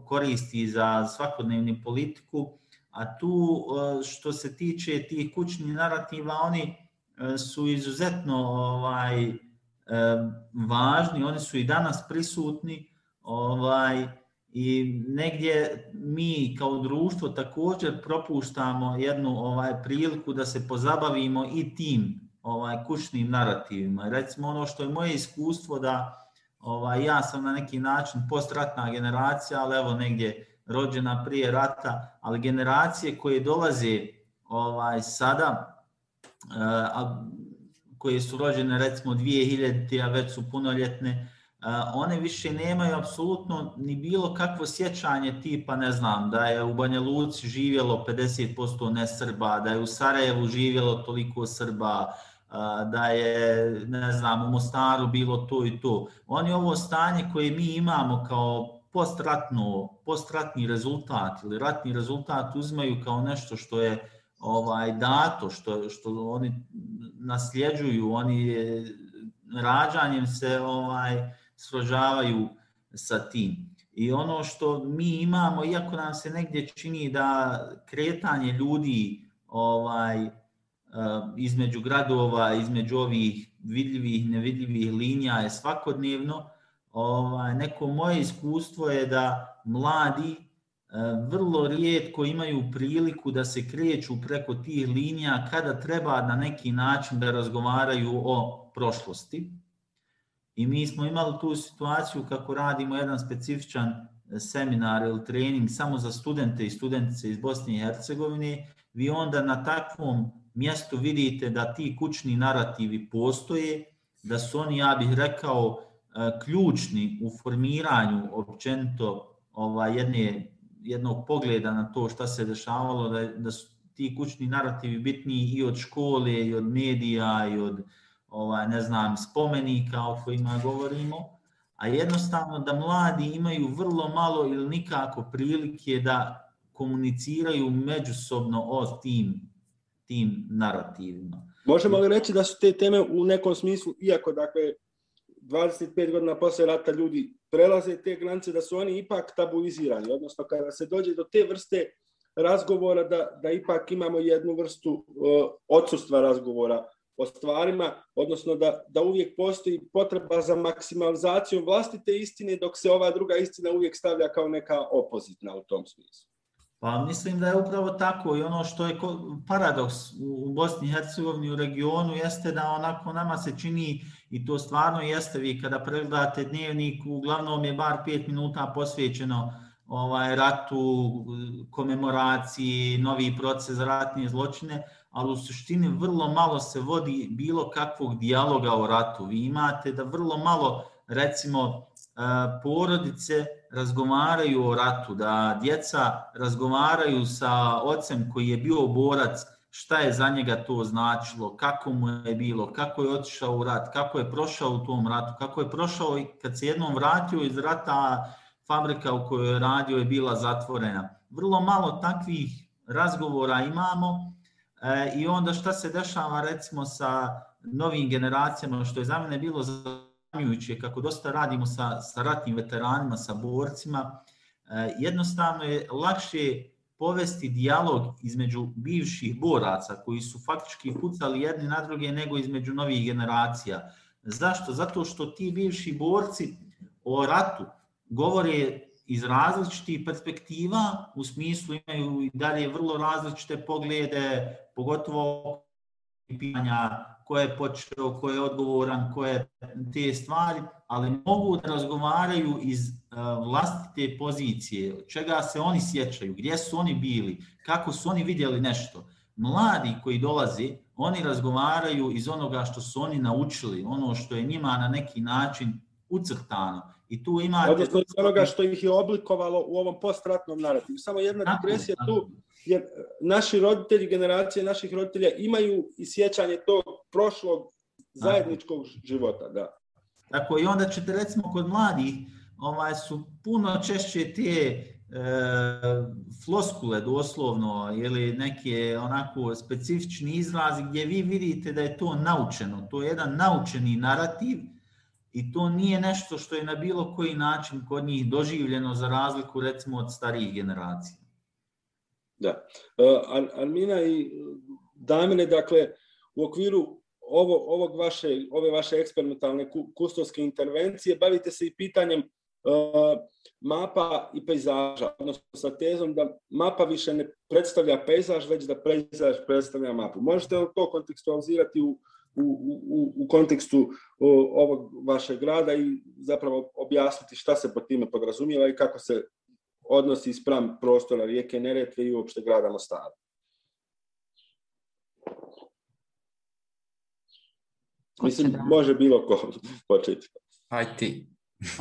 koristi za svakodnevnu politiku. A tu što se tiče tih kućnih narativa, oni e, su izuzetno ovaj e, važni, oni su i danas prisutni ovaj i negdje mi kao društvo također propuštamo jednu ovaj priliku da se pozabavimo i tim ovaj kućnim narativima. Recimo ono što je moje iskustvo da ovaj ja sam na neki način postratna generacija, ali evo negdje rođena prije rata, ali generacije koje dolaze ovaj sada, eh, a koje su rođene recimo 2000, a već su punoljetne, eh, one više nemaju apsolutno ni bilo kakvo sjećanje tipa, ne znam, da je u Banja Luci živjelo 50% nesrba, da je u Sarajevu živjelo toliko Srba, eh, da je, ne znam, u Mostaru bilo to i to. Oni ovo stanje koje mi imamo kao postratno, postratni rezultat ili ratni rezultat uzmaju kao nešto što je ovaj dato, što, što oni nasljeđuju, oni rađanjem se ovaj srožavaju sa tim. I ono što mi imamo, iako nam se negdje čini da kretanje ljudi ovaj eh, između gradova, između ovih vidljivih, nevidljivih linija je svakodnevno, ovaj, neko moje iskustvo je da mladi e, vrlo rijetko imaju priliku da se kreću preko tih linija kada treba na neki način da razgovaraju o prošlosti. I mi smo imali tu situaciju kako radimo jedan specifičan eh, seminar ili trening samo za studente i studentice iz Bosne i Hercegovine, vi onda na takvom mjestu vidite da ti kućni narativi postoje, da su oni, ja bih rekao, E, ključni u formiranju općenito ovaj, jedne, jednog pogleda na to šta se dešavalo, da, da su ti kućni narativi bitniji i od škole, i od medija, i od ovaj, ne znam, spomenika o kojima govorimo, a jednostavno da mladi imaju vrlo malo ili nikako prilike da komuniciraju međusobno o tim, tim narativima. Možemo li reći da su te teme u nekom smislu, iako dakle 25 godina posle rata ljudi prelaze te granice, da su oni ipak tabuizirani, odnosno kada se dođe do te vrste razgovora, da, da ipak imamo jednu vrstu uh, odsustva razgovora o stvarima, odnosno da, da uvijek postoji potreba za maksimalizacijom vlastite istine, dok se ova druga istina uvijek stavlja kao neka opozitna u tom smislu. Pa mislim da je upravo tako i ono što je paradoks u Bosni i Hercegovini u regionu jeste da onako nama se čini i to stvarno jeste vi kada pregledate dnevnik, uglavnom je bar 5 minuta posvećeno ovaj ratu, komemoraciji, novi proces za ratne zločine, ali u suštini vrlo malo se vodi bilo kakvog dijaloga o ratu. Vi imate da vrlo malo, recimo, eh, porodice razgovaraju o ratu, da djeca razgovaraju sa ocem koji je bio borac, šta je za njega to značilo, kako mu je bilo, kako je otišao u rat, kako je prošao u tom ratu, kako je prošao i kad se jednom vratio iz rata, fabrika u kojoj je radio je bila zatvorena. Vrlo malo takvih razgovora imamo e, i onda šta se dešava recimo sa novim generacijama, što je za mene bilo zanimljujuće, kako dosta radimo sa, sa ratnim veteranima, sa borcima, e, jednostavno je lakše povesti dijalog između bivših boraca koji su faktički pucali jedni na druge nego između novih generacija. Zašto? Zato što ti bivši borci o ratu govore iz različitih perspektiva, u smislu imaju i dalje vrlo različite poglede, pogotovo pitanja ko je počeo, ko je odgovoran, ko je te stvari, ali mogu da razgovaraju iz vlastite pozicije, čega se oni sjećaju, gdje su oni bili, kako su oni vidjeli nešto. Mladi koji dolaze, oni razgovaraju iz onoga što su oni naučili, ono što je njima na neki način ucrtano. I tu imate... Odnosno iz onoga što ih je oblikovalo u ovom postratnom narativu. Samo jedna digresija tu, jer naši roditelji, generacije naših roditelja imaju i sjećanje tog prošlog zajedničkog života. Da. Tako i onda ćete recimo kod mladih ovaj, su puno češće te e, floskule doslovno ili neke onako specifični izrazi gdje vi vidite da je to naučeno. To je jedan naučeni narativ i to nije nešto što je na bilo koji način kod njih doživljeno za razliku recimo od starijih generacija. Da. E, uh, Armina i e, Damine, dakle, u okviru ovo, ovog vaše, ove vaše eksperimentalne kustovske intervencije bavite se i pitanjem uh, mapa i pejzaža, odnosno sa tezom da mapa više ne predstavlja pejzaž, već da pejzaž predstavlja mapu. Možete li to kontekstualizirati u, u, u, u kontekstu uh, ovog vašeg grada i zapravo objasniti šta se po time podrazumijeva i kako se odnosi spram prostora rijeke Neretve i uopšte grada Mostara. Mislim, može bilo ko početi. Aj ti.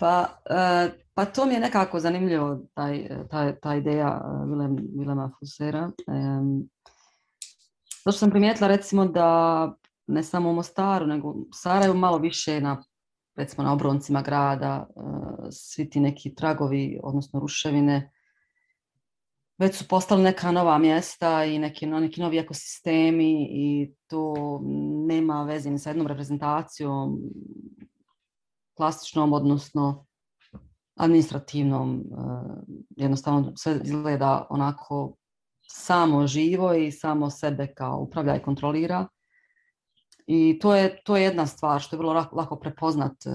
pa, uh, pa to mi je nekako zanimljivo, taj, taj, ta ideja Vilem, Vilema Fusera. Um, zato sam primijetila recimo da ne samo u Mostaru, nego u Sarajevu malo više na recimo na obroncima grada, e, svi ti neki tragovi, odnosno ruševine, već su postali neka nova mjesta i neki, neki novi ekosistemi i to nema veze ni sa jednom reprezentacijom klasičnom, odnosno administrativnom. E, jednostavno sve izgleda onako samo živo i samo sebe kao upravlja i kontrolira. I to je, to je jedna stvar što je vrlo lako prepoznat. E,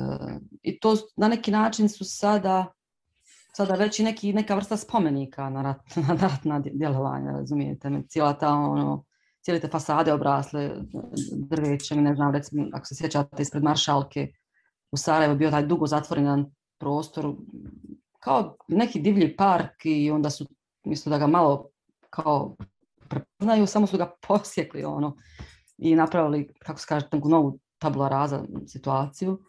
I to na neki način su sada, sada već i neki, neka vrsta spomenika na, rat, na ratna djelovanja, razumijete me. Cijela ta, ono, cijeli te fasade obrasle e, drvećem, ne znam, recimo, ako se sjećate ispred Maršalke, u Sarajevo bio taj dugo zatvoren prostor, kao neki divlji park i onda su, mislim da ga malo kao prepoznaju, samo su ga posjekli, ono, i napravili, kako se kaže, tanku novu tabula raza situaciju.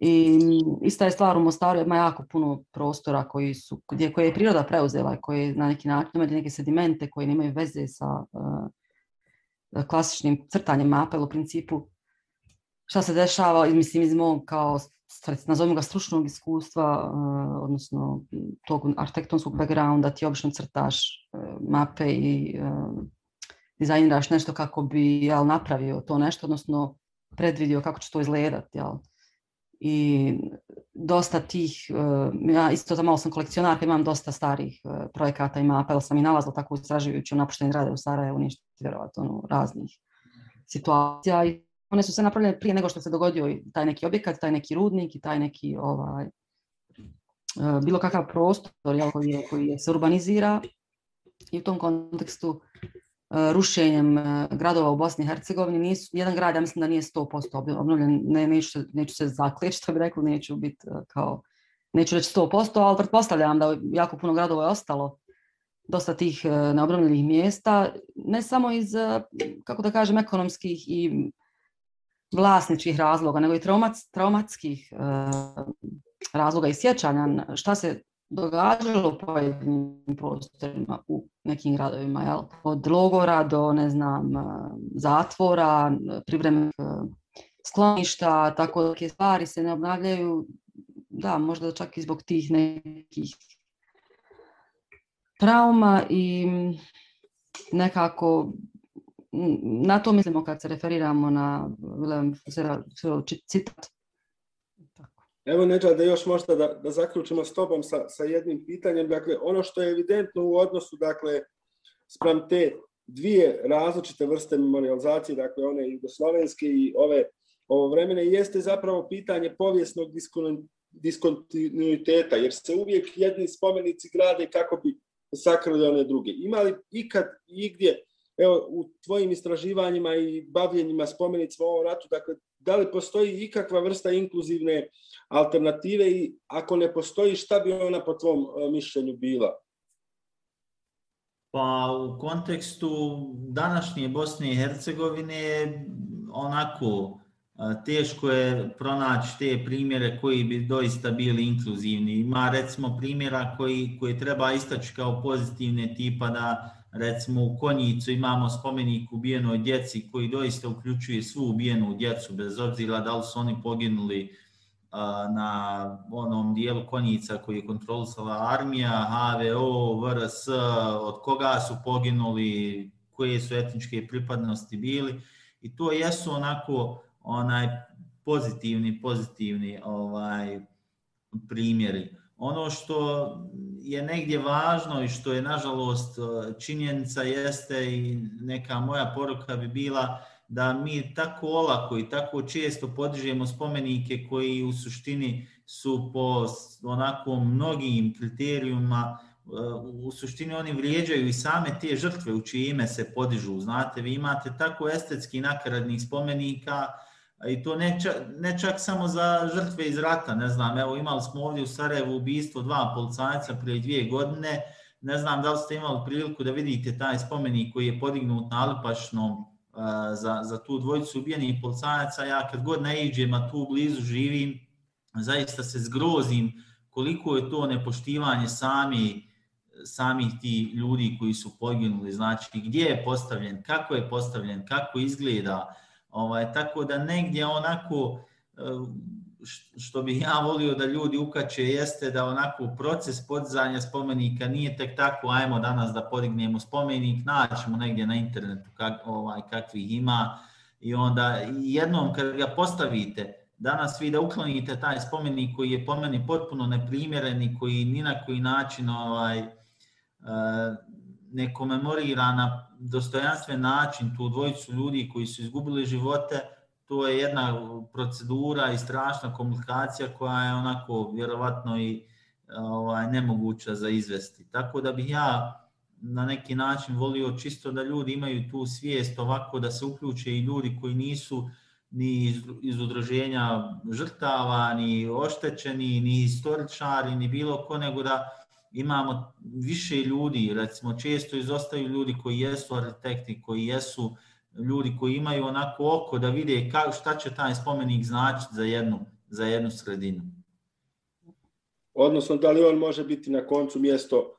I ista je stvar u Mostaru, ima jako puno prostora koji su, gdje, koje je priroda preuzela, koje na neki način imaju neke sedimente koje nemaju veze sa uh, klasičnim crtanjem mape, u principu šta se dešava, mislim, iz mog kao, nazovimo ga stručnog iskustva, uh, odnosno tog arhitektonskog backgrounda, ti obično crtaš uh, mape i uh, dizajniraš nešto kako bi jel, napravio to nešto, odnosno predvidio kako će to izgledati. Jel. I dosta tih, eh, ja isto za malo sam kolekcionarka, imam dosta starih eh, projekata i mapa, ali sam i nalazila tako istraživajući u napuštenim grade u Sarajevu, ništa vjerovatno ono, raznih situacija. I one su sve napravljene prije nego što se dogodio taj neki objekat, taj neki rudnik i taj neki ovaj, eh, bilo kakav prostor jel, koji, je, koji je se urbanizira i u tom kontekstu Eh, rušenjem eh, gradova u Bosni i Hercegovini, nisu, jedan grad, ja mislim da nije 100% obnovljen, ne, neću, neću se zakljeti što bi rekao, neću biti eh, kao, neću reći 100%, ali pretpostavljam da jako puno gradova je ostalo dosta tih neobnovljenih mjesta, ne samo iz, kako da kažem, ekonomskih i vlasničkih razloga, nego i traumac, traumatskih razloga i sjećanja šta se događalo u pojedinim prostorima u nekim gradovima, jel? od logora do, ne znam, e, zatvora, privremenih e, skloništa, tako da stvari se ne obnavljaju, da, možda čak i zbog tih nekih trauma i nekako na to mislimo kad se referiramo na William citat Evo Neđa, da još možda da, da zaključimo s tobom sa, sa jednim pitanjem. Dakle, ono što je evidentno u odnosu, dakle, sprem te dvije različite vrste memorializacije, dakle, one jugoslovenske i ove ovo vremene, jeste zapravo pitanje povijesnog diskontinuiteta, jer se uvijek jedni spomenici grade kako bi sakrali one druge. Ima li ikad i igdje, evo, u tvojim istraživanjima i bavljenjima spomenicima o ovom ratu, dakle, da li postoji ikakva vrsta inkluzivne alternative i ako ne postoji, šta bi ona po tvom e, mišljenju bila? Pa u kontekstu današnje Bosne i Hercegovine onako teško je pronaći te primjere koji bi doista bili inkluzivni. Ima recimo primjera koji, koji treba istaći kao pozitivne tipa da recimo u Konjicu imamo spomenik ubijenoj djeci koji doista uključuje svu ubijenu djecu, bez obzira da li su oni poginuli na onom dijelu Konjica koji je kontrolisala armija, HVO, VRS, od koga su poginuli, koje su etničke pripadnosti bili i to jesu onako onaj pozitivni pozitivni ovaj primjeri. Ono što je negdje važno i što je nažalost e, činjenica jeste i neka moja poruka bi bila da mi tako olako i tako često podižemo spomenike koji u suštini su po onako mnogim kriterijuma e, u suštini oni vrijeđaju i same te žrtve u čije ime se podižu. Znate, vi imate tako estetski nakaradnih spomenika, i to ne čak, ne čak samo za žrtve iz rata, ne znam, evo imali smo ovdje u Sarajevu ubistvo dva policajca prije dvije godine, ne znam da li ste imali priliku da vidite taj spomenik koji je podignut na Alipašnom e, za, za tu dvojicu ubijenih policajaca, ja kad god ne iđem, a tu blizu živim, zaista se zgrozim koliko je to nepoštivanje sami, samih ti ljudi koji su poginuli, znači gdje je postavljen, kako je postavljen, kako izgleda, Ovaj, tako da negdje onako, eh, što bih ja volio da ljudi ukače, jeste da onako proces podizanja spomenika nije tek tako, ajmo danas da podignemo spomenik, naćemo negdje na internetu kak, ovaj, kakvih ima i onda jednom kad ga postavite, danas vi da uklonite taj spomenik koji je po meni potpuno neprimjeren i koji ni na koji način ovaj, eh, ne komemorira na dostojanstven način tu dvojicu ljudi koji su izgubili živote, to je jedna procedura i strašna komunikacija koja je onako vjerovatno i ovaj, nemoguća za izvesti. Tako da bih ja na neki način volio čisto da ljudi imaju tu svijest ovako da se uključe i ljudi koji nisu ni iz, iz udruženja žrtava, ni oštećeni, ni istoričari, ni bilo ko, nego da imamo više ljudi, recimo često izostaju ljudi koji jesu arhitekti, koji jesu ljudi koji imaju onako oko da vide ka, šta će taj spomenik značiti za jednu, za jednu sredinu. Odnosno, da li on može biti na koncu mjesto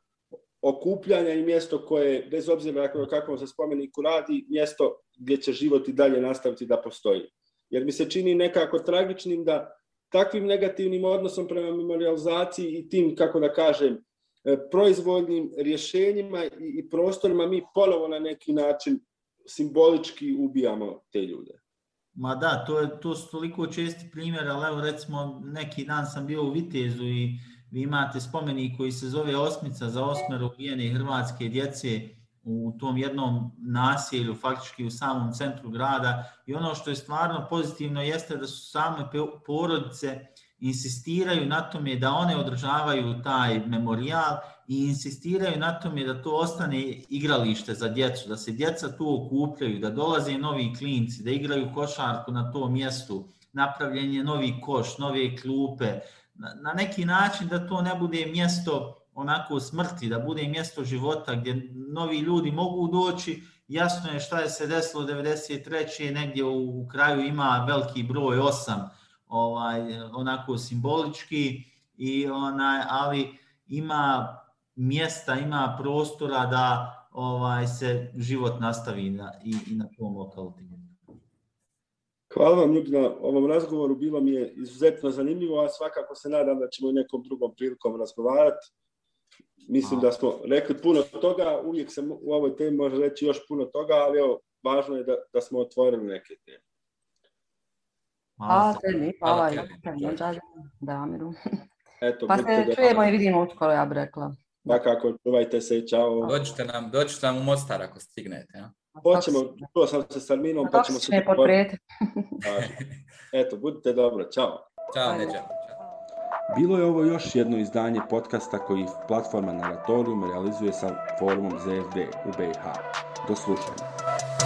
okupljanja i mjesto koje, bez obzira na kakvom se spomeniku radi, mjesto gdje će život i dalje nastaviti da postoji. Jer mi se čini nekako tragičnim da takvim negativnim odnosom prema memorializaciji i tim, kako da kažem, E, proizvoljnim rješenjima i prostorima mi ponovo na neki način simbolički ubijamo te ljude. Ma da, to, je, to su toliko česti primjer, ali evo recimo neki dan sam bio u Vitezu i vi imate spomenik koji se zove Osmica za osmero ubijene hrvatske djece u tom jednom naselju, faktički u samom centru grada. I ono što je stvarno pozitivno jeste da su same porodice insistiraju na tome da one održavaju taj memorijal i insistiraju na tome da to ostane igralište za djecu, da se djeca tu okupljaju, da dolaze novi klinci, da igraju košarku na tom mjestu, napravljen je novi koš, nove klupe, na, na neki način da to ne bude mjesto onako smrti, da bude mjesto života gdje novi ljudi mogu doći, jasno je šta je se desilo 93. negdje u, u kraju ima veliki broj 8, ovaj, onako simbolički, i onaj, ali ima mjesta, ima prostora da ovaj se život nastavi na, i, i na tom lokalitetu. Hvala vam ljudi na ovom razgovoru, bilo mi je izuzetno zanimljivo, a svakako se nadam da ćemo nekom drugom prilikom razgovarati. Mislim a. da smo rekli puno toga, uvijek se u ovoj temi može reći još puno toga, ali evo, važno je da, da smo otvorili neke teme. Hvala tebi, hvala, hvala Damiru. Eto, pa se čujemo i vidimo uskoro, ja bih rekla. Pa kako, čuvajte se, čao. Dođite nam, dođite nam u Mostar ako stignete. Ja? Hoćemo, čuo sam se s Arminom, pa ćemo se... Potprijeti. Eto, budite dobro, čao. Ćao, Neđa. Bilo je ovo još jedno izdanje podcasta koji platforma Naratorium realizuje sa forumom ZFD u BiH. Do slušanja.